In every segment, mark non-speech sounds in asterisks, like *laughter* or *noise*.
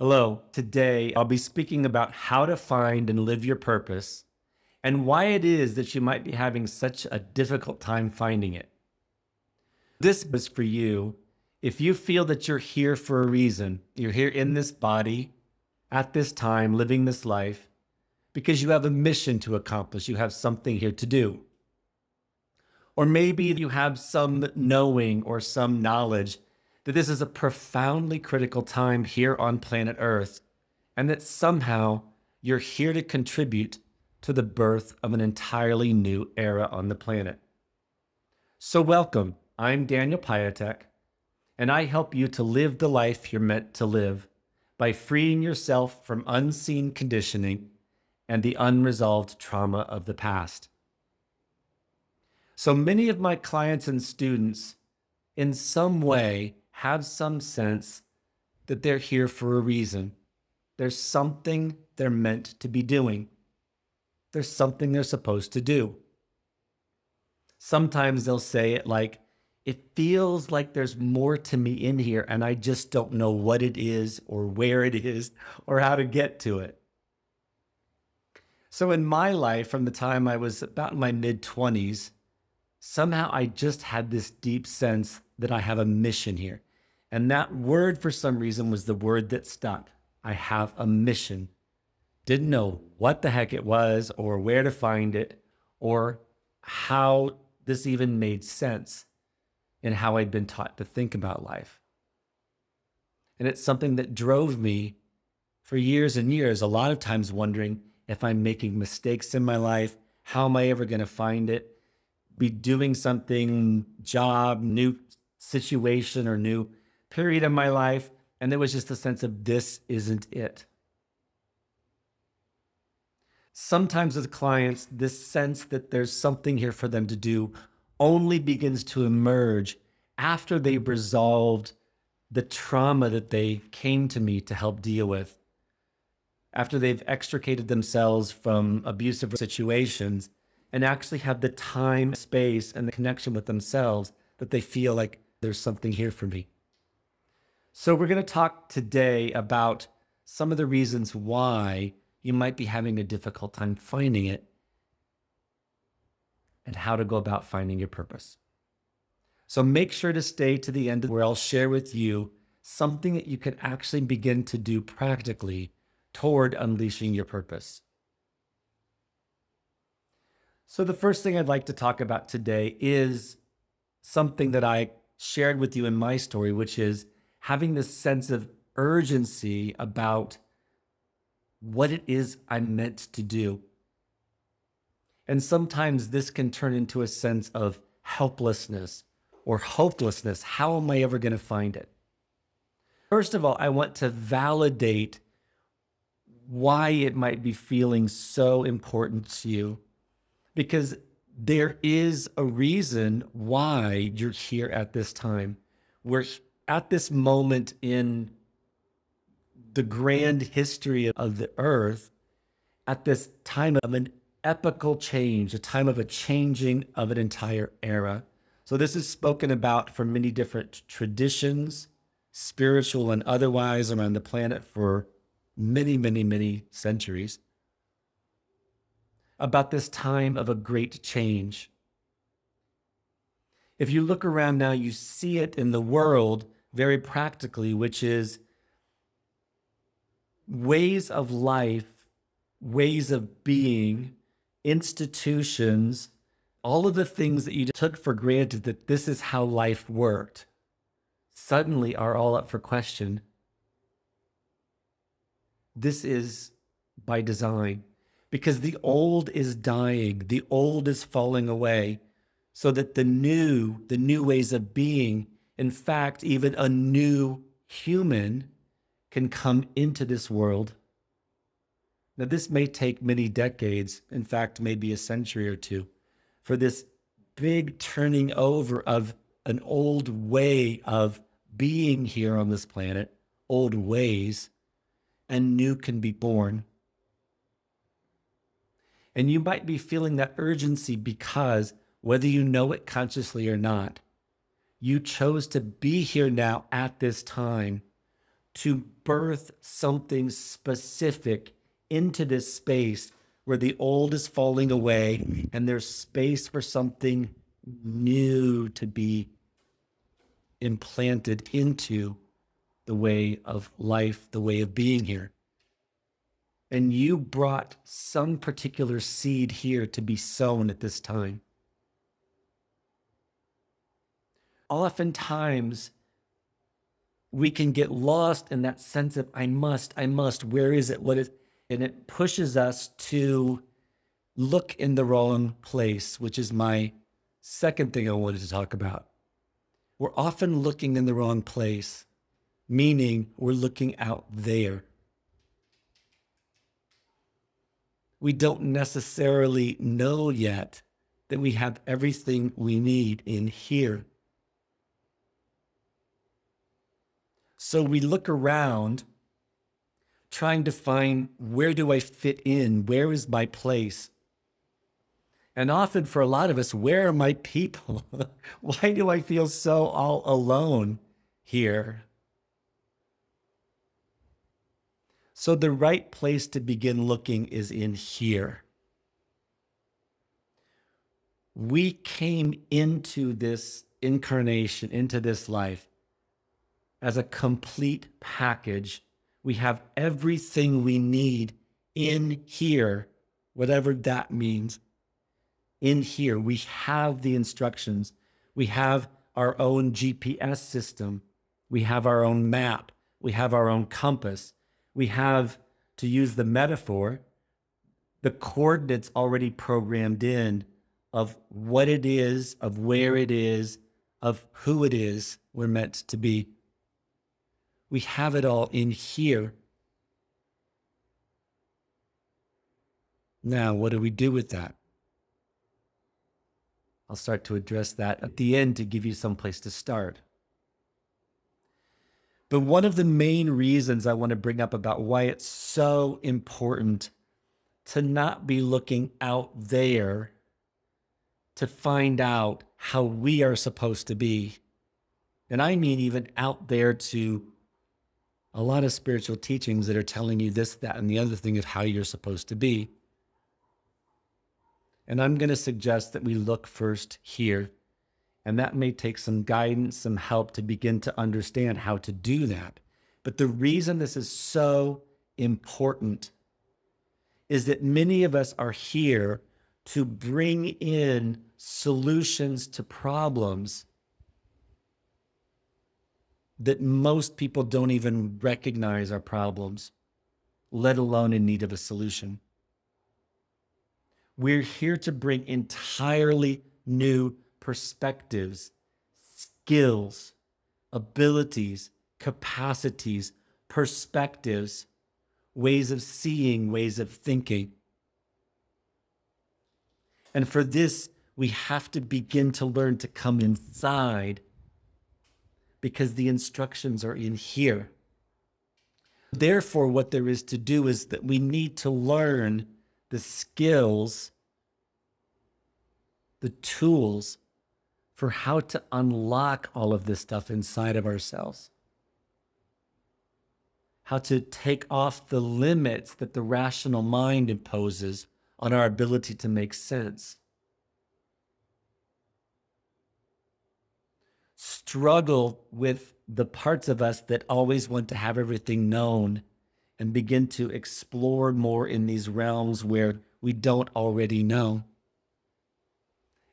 Hello. Today, I'll be speaking about how to find and live your purpose and why it is that you might be having such a difficult time finding it. This is for you if you feel that you're here for a reason, you're here in this body at this time, living this life, because you have a mission to accomplish, you have something here to do. Or maybe you have some knowing or some knowledge that this is a profoundly critical time here on planet Earth, and that somehow you're here to contribute to the birth of an entirely new era on the planet. So, welcome. I'm Daniel Piatek, and I help you to live the life you're meant to live by freeing yourself from unseen conditioning and the unresolved trauma of the past. So many of my clients and students, in some way, have some sense that they're here for a reason. There's something they're meant to be doing. There's something they're supposed to do. Sometimes they'll say it like, it feels like there's more to me in here, and I just don't know what it is or where it is or how to get to it. So, in my life, from the time I was about in my mid 20s, somehow I just had this deep sense that I have a mission here. And that word, for some reason, was the word that stuck. I have a mission. Didn't know what the heck it was or where to find it or how this even made sense in how I'd been taught to think about life. And it's something that drove me for years and years, a lot of times wondering if I'm making mistakes in my life. How am I ever going to find it? Be doing something, job, new situation, or new period in my life. And there was just a sense of this isn't it. Sometimes with clients, this sense that there's something here for them to do only begins to emerge after they've resolved the trauma that they came to me to help deal with. After they've extricated themselves from abusive situations and actually have the time, space, and the connection with themselves that they feel like there's something here for me. So, we're going to talk today about some of the reasons why you might be having a difficult time finding it and how to go about finding your purpose. So make sure to stay to the end where I'll share with you something that you can actually begin to do practically toward unleashing your purpose. So, the first thing I'd like to talk about today is something that I shared with you in my story, which is having this sense of urgency about what it is I'm meant to do. And sometimes this can turn into a sense of helplessness or hopelessness. How am I ever going to find it? First of all, I want to validate why it might be feeling so important to you because there is a reason why you're here at this time. We're at this moment in the grand history of the earth, at this time of an epical change, a time of a changing of an entire era. So, this is spoken about from many different traditions, spiritual and otherwise, around the planet for many, many, many centuries. About this time of a great change. If you look around now, you see it in the world very practically, which is ways of life, ways of being institutions, all of the things that you took for granted that this is how life worked, suddenly are all up for question. This is by design because the old is dying, the old is falling away, so that the new, the new ways of being, in fact, even a new human can come into this world now, this may take many decades, in fact, maybe a century or two, for this big turning over of an old way of being here on this planet, old ways, and new can be born. And you might be feeling that urgency because, whether you know it consciously or not, you chose to be here now at this time to birth something specific into this space where the old is falling away and there's space for something new to be implanted into the way of life, the way of being here. And you brought some particular seed here to be sown at this time. Oftentimes, we can get lost in that sense of, I must, I must, where is it? What is, and it pushes us to look in the wrong place, which is my second thing I wanted to talk about. We're often looking in the wrong place, meaning we're looking out there. We don't necessarily know yet that we have everything we need in here. So we look around trying to find where do I fit in? Where is my place? And often for a lot of us, where are my people? *laughs* Why do I feel so all alone here? So the right place to begin looking is in here. We came into this incarnation, into this life, as a complete package we have everything we need in here, whatever that means. In here, we have the instructions. We have our own GPS system. We have our own map. We have our own compass. We have, to use the metaphor, the coordinates already programmed in of what it is, of where it is, of who it is we're meant to be. We have it all in here. Now, what do we do with that? I'll start to address that at the end to give you some place to start. But one of the main reasons I want to bring up about why it's so important to not be looking out there to find out how we are supposed to be. And I mean, even out there to a lot of spiritual teachings that are telling you this, that, and the other thing of how you're supposed to be. And I'm going to suggest that we look first here. And that may take some guidance, some help to begin to understand how to do that. But the reason this is so important is that many of us are here to bring in solutions to problems that most people don't even recognize are problems, let alone in need of a solution. We're here to bring entirely new perspectives, skills, abilities, capacities, perspectives, ways of seeing, ways of thinking. And for this, we have to begin to learn to come inside because the instructions are in here. Therefore, what there is to do is that we need to learn the skills, the tools for how to unlock all of this stuff inside of ourselves. How to take off the limits that the rational mind imposes on our ability to make sense. Struggle with the parts of us that always want to have everything known and begin to explore more in these realms where we don't already know.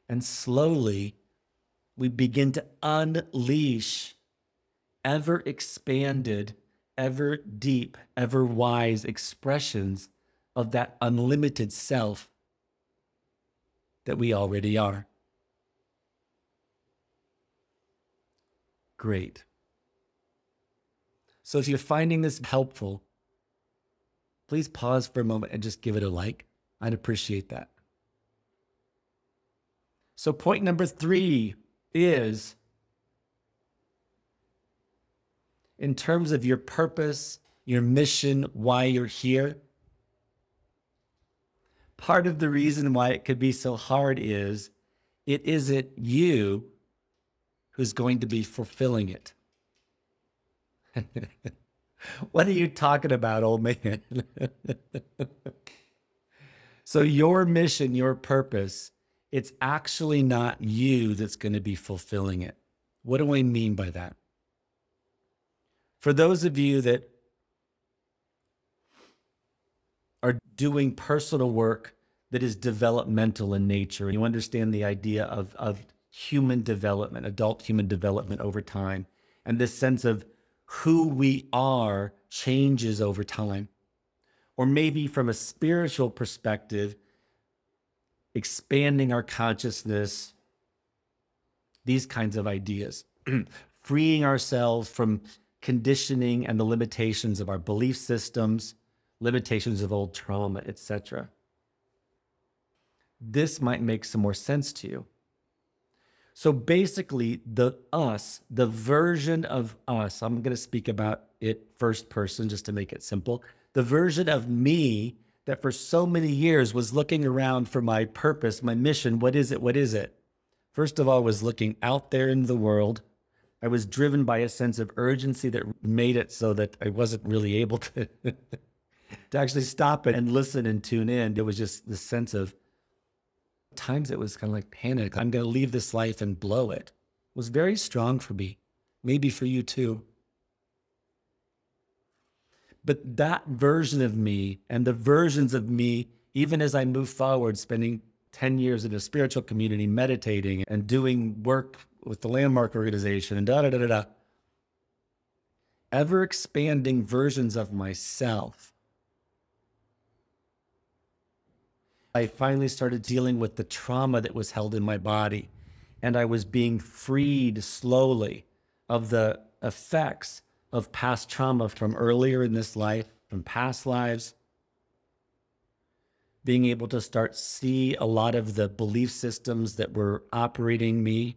And slowly, we begin to unleash ever expanded, ever deep, ever wise expressions of that unlimited self that we already are. Great. So if you're finding this helpful, please pause for a moment and just give it a like. I'd appreciate that. So, point number three is in terms of your purpose, your mission, why you're here. Part of the reason why it could be so hard is it isn't you who's going to be fulfilling it. *laughs* what are you talking about, old man? *laughs* so, your mission, your purpose, it's actually not you that's going to be fulfilling it. What do I mean by that? For those of you that are doing personal work that is developmental in nature, you understand the idea of, of human development, adult human development over time, and this sense of who we are changes over time. Or maybe from a spiritual perspective, expanding our consciousness, these kinds of ideas, *clears throat* freeing ourselves from conditioning and the limitations of our belief systems, limitations of old trauma, etc. This might make some more sense to you. So basically, the us, the version of us, I'm going to speak about it first person just to make it simple. The version of me that for so many years was looking around for my purpose, my mission. What is it? What is it? First of all, was looking out there in the world. I was driven by a sense of urgency that made it so that I wasn't really able to, *laughs* to actually stop it and listen and tune in. It was just the sense of times it was kind of like panic. I'm going to leave this life and blow it. it. was very strong for me, maybe for you too. But that version of me and the versions of me, even as I move forward, spending 10 years in a spiritual community, meditating and doing work with the Landmark organization and da da da da da, ever expanding versions of myself I finally started dealing with the trauma that was held in my body. And I was being freed slowly of the effects of past trauma from earlier in this life, from past lives. Being able to start see a lot of the belief systems that were operating me,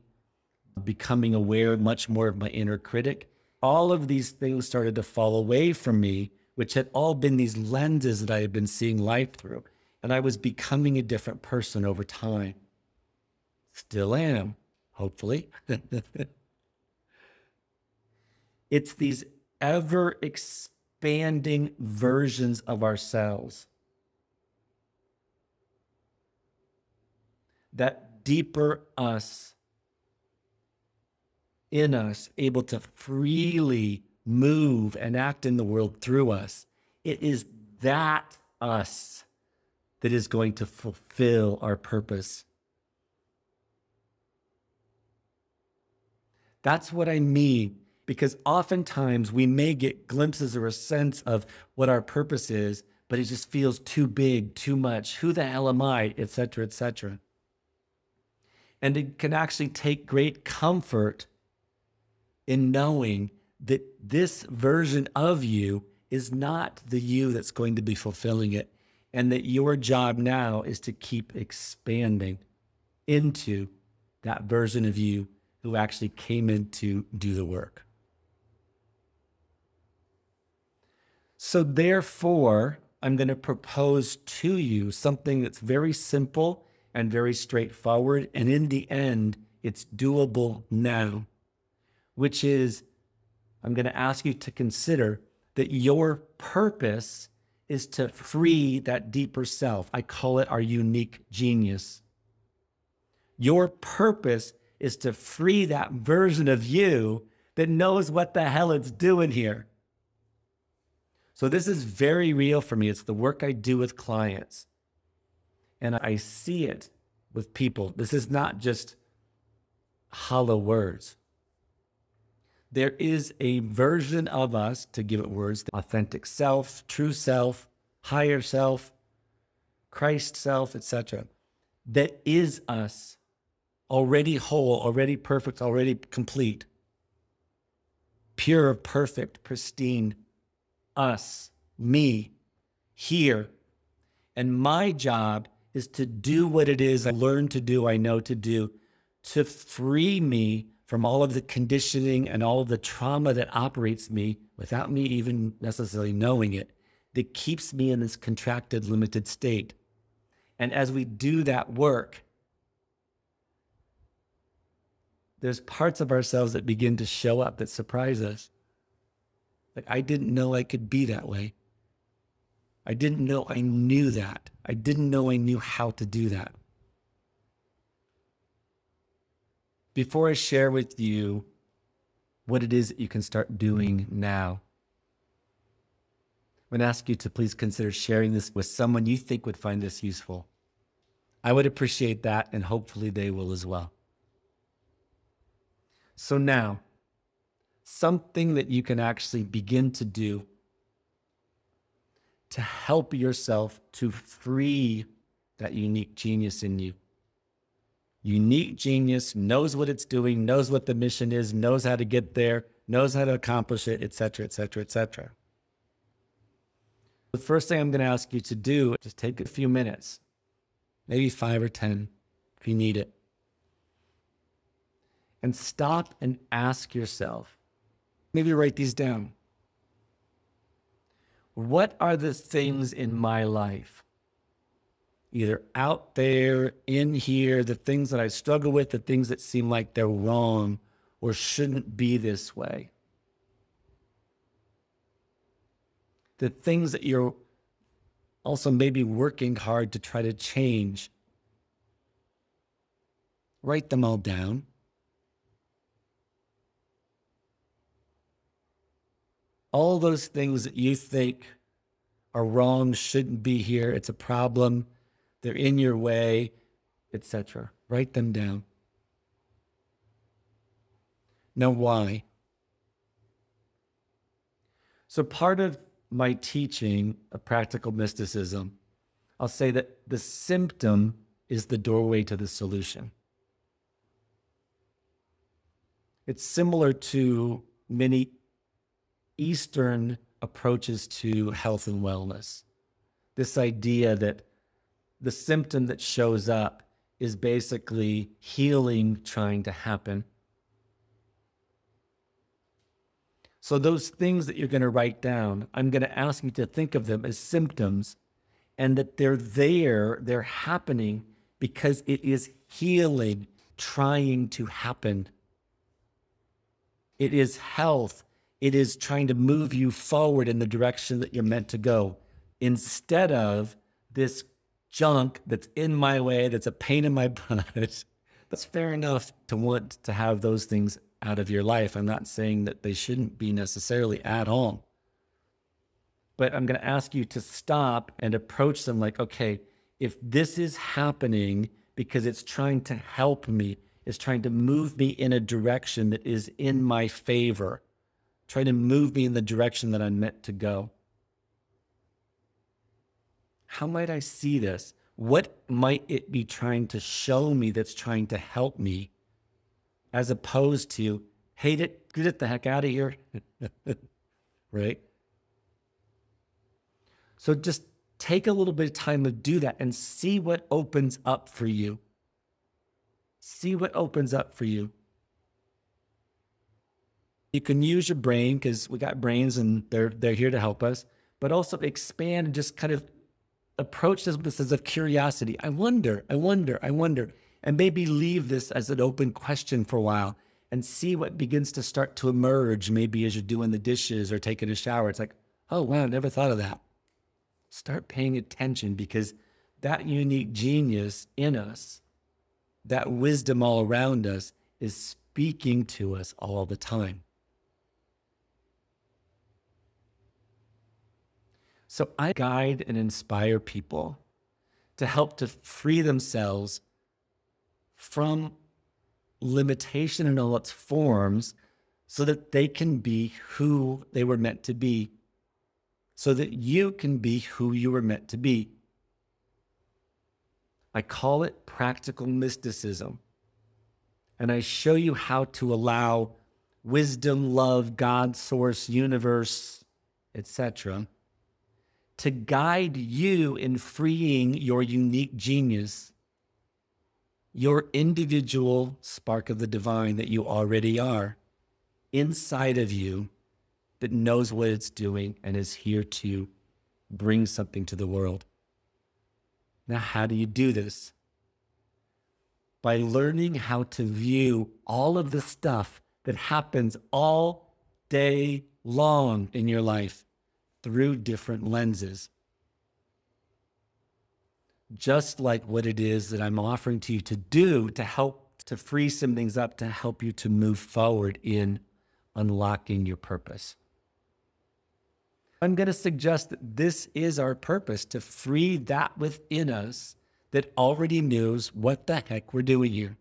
becoming aware much more of my inner critic. All of these things started to fall away from me, which had all been these lenses that I had been seeing life through and I was becoming a different person over time. Still am, hopefully. *laughs* it's these ever expanding versions of ourselves. That deeper us in us, able to freely move and act in the world through us. It is that us that is going to fulfill our purpose. That's what I mean, because oftentimes we may get glimpses or a sense of what our purpose is, but it just feels too big, too much. Who the hell am I? Etc. Etc. And it can actually take great comfort in knowing that this version of you is not the you that's going to be fulfilling it and that your job now is to keep expanding into that version of you who actually came in to do the work. So, therefore, I'm going to propose to you something that's very simple and very straightforward. And in the end, it's doable now, which is I'm going to ask you to consider that your purpose is to free that deeper self. I call it our unique genius. Your purpose is to free that version of you that knows what the hell it's doing here. So, this is very real for me. It's the work I do with clients. And I see it with people. This is not just hollow words there is a version of us, to give it words, authentic self, true self, higher self, Christ self, etc., that is us, already whole, already perfect, already complete, pure, perfect, pristine, us, me, here. And my job is to do what it is I learned to do, I know to do, to free me from all of the conditioning and all of the trauma that operates me without me even necessarily knowing it, that keeps me in this contracted, limited state. And as we do that work, there's parts of ourselves that begin to show up that surprise us. Like, I didn't know I could be that way. I didn't know I knew that. I didn't know I knew how to do that. Before I share with you what it is that you can start doing now, I'm going to ask you to please consider sharing this with someone you think would find this useful. I would appreciate that, and hopefully they will as well. So, now, something that you can actually begin to do to help yourself to free that unique genius in you. Unique genius knows what it's doing, knows what the mission is, knows how to get there, knows how to accomplish it, etc., etc., etc. The first thing I'm going to ask you to do is just take a few minutes, maybe five or 10 if you need it, and stop and ask yourself, maybe write these down. What are the things in my life, either out there, in here, the things that I struggle with, the things that seem like they're wrong or shouldn't be this way? the things that you're also maybe working hard to try to change. Write them all down. All those things that you think are wrong, shouldn't be here, it's a problem, they're in your way, etc. Write them down. Now, why? So, part of my teaching of practical mysticism, I'll say that the symptom is the doorway to the solution. It's similar to many Eastern approaches to health and wellness. This idea that the symptom that shows up is basically healing trying to happen So, those things that you're going to write down, I'm going to ask you to think of them as symptoms and that they're there, they're happening because it is healing trying to happen. It is health. It is trying to move you forward in the direction that you're meant to go instead of this junk that's in my way, that's a pain in my *laughs* butt. That's fair enough to want to have those things out of your life. I'm not saying that they shouldn't be necessarily at all. But I'm going to ask you to stop and approach them like, okay, if this is happening because it's trying to help me, it's trying to move me in a direction that is in my favor, trying to move me in the direction that I'm meant to go. How might I see this? What might it be trying to show me that's trying to help me? as opposed to hate it, get it the heck out of here. *laughs* right? So just take a little bit of time to do that and see what opens up for you. See what opens up for you. You can use your brain because we got brains and they're they're here to help us, but also expand and just kind of approach this with a sense of curiosity. I wonder, I wonder, I wonder and maybe leave this as an open question for a while and see what begins to start to emerge maybe as you're doing the dishes or taking a shower. It's like, oh, wow, I never thought of that. Start paying attention because that unique genius in us, that wisdom all around us, is speaking to us all the time. So I guide and inspire people to help to free themselves from limitation in all its forms so that they can be who they were meant to be, so that you can be who you were meant to be. I call it practical mysticism. And I show you how to allow wisdom, love, God, source, universe, etc., to guide you in freeing your unique genius your individual spark of the divine that you already are inside of you that knows what it's doing and is here to bring something to the world. Now, how do you do this? By learning how to view all of the stuff that happens all day long in your life through different lenses. Just like what it is that I'm offering to you to do to help to free some things up to help you to move forward in unlocking your purpose. I'm going to suggest that this is our purpose to free that within us that already knows what the heck we're doing here.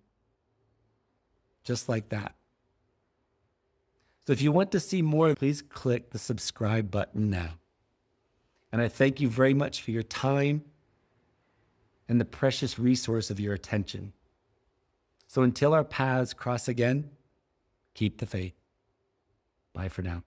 Just like that. So if you want to see more, please click the subscribe button now. And I thank you very much for your time and the precious resource of your attention. So until our paths cross again, keep the faith. Bye for now.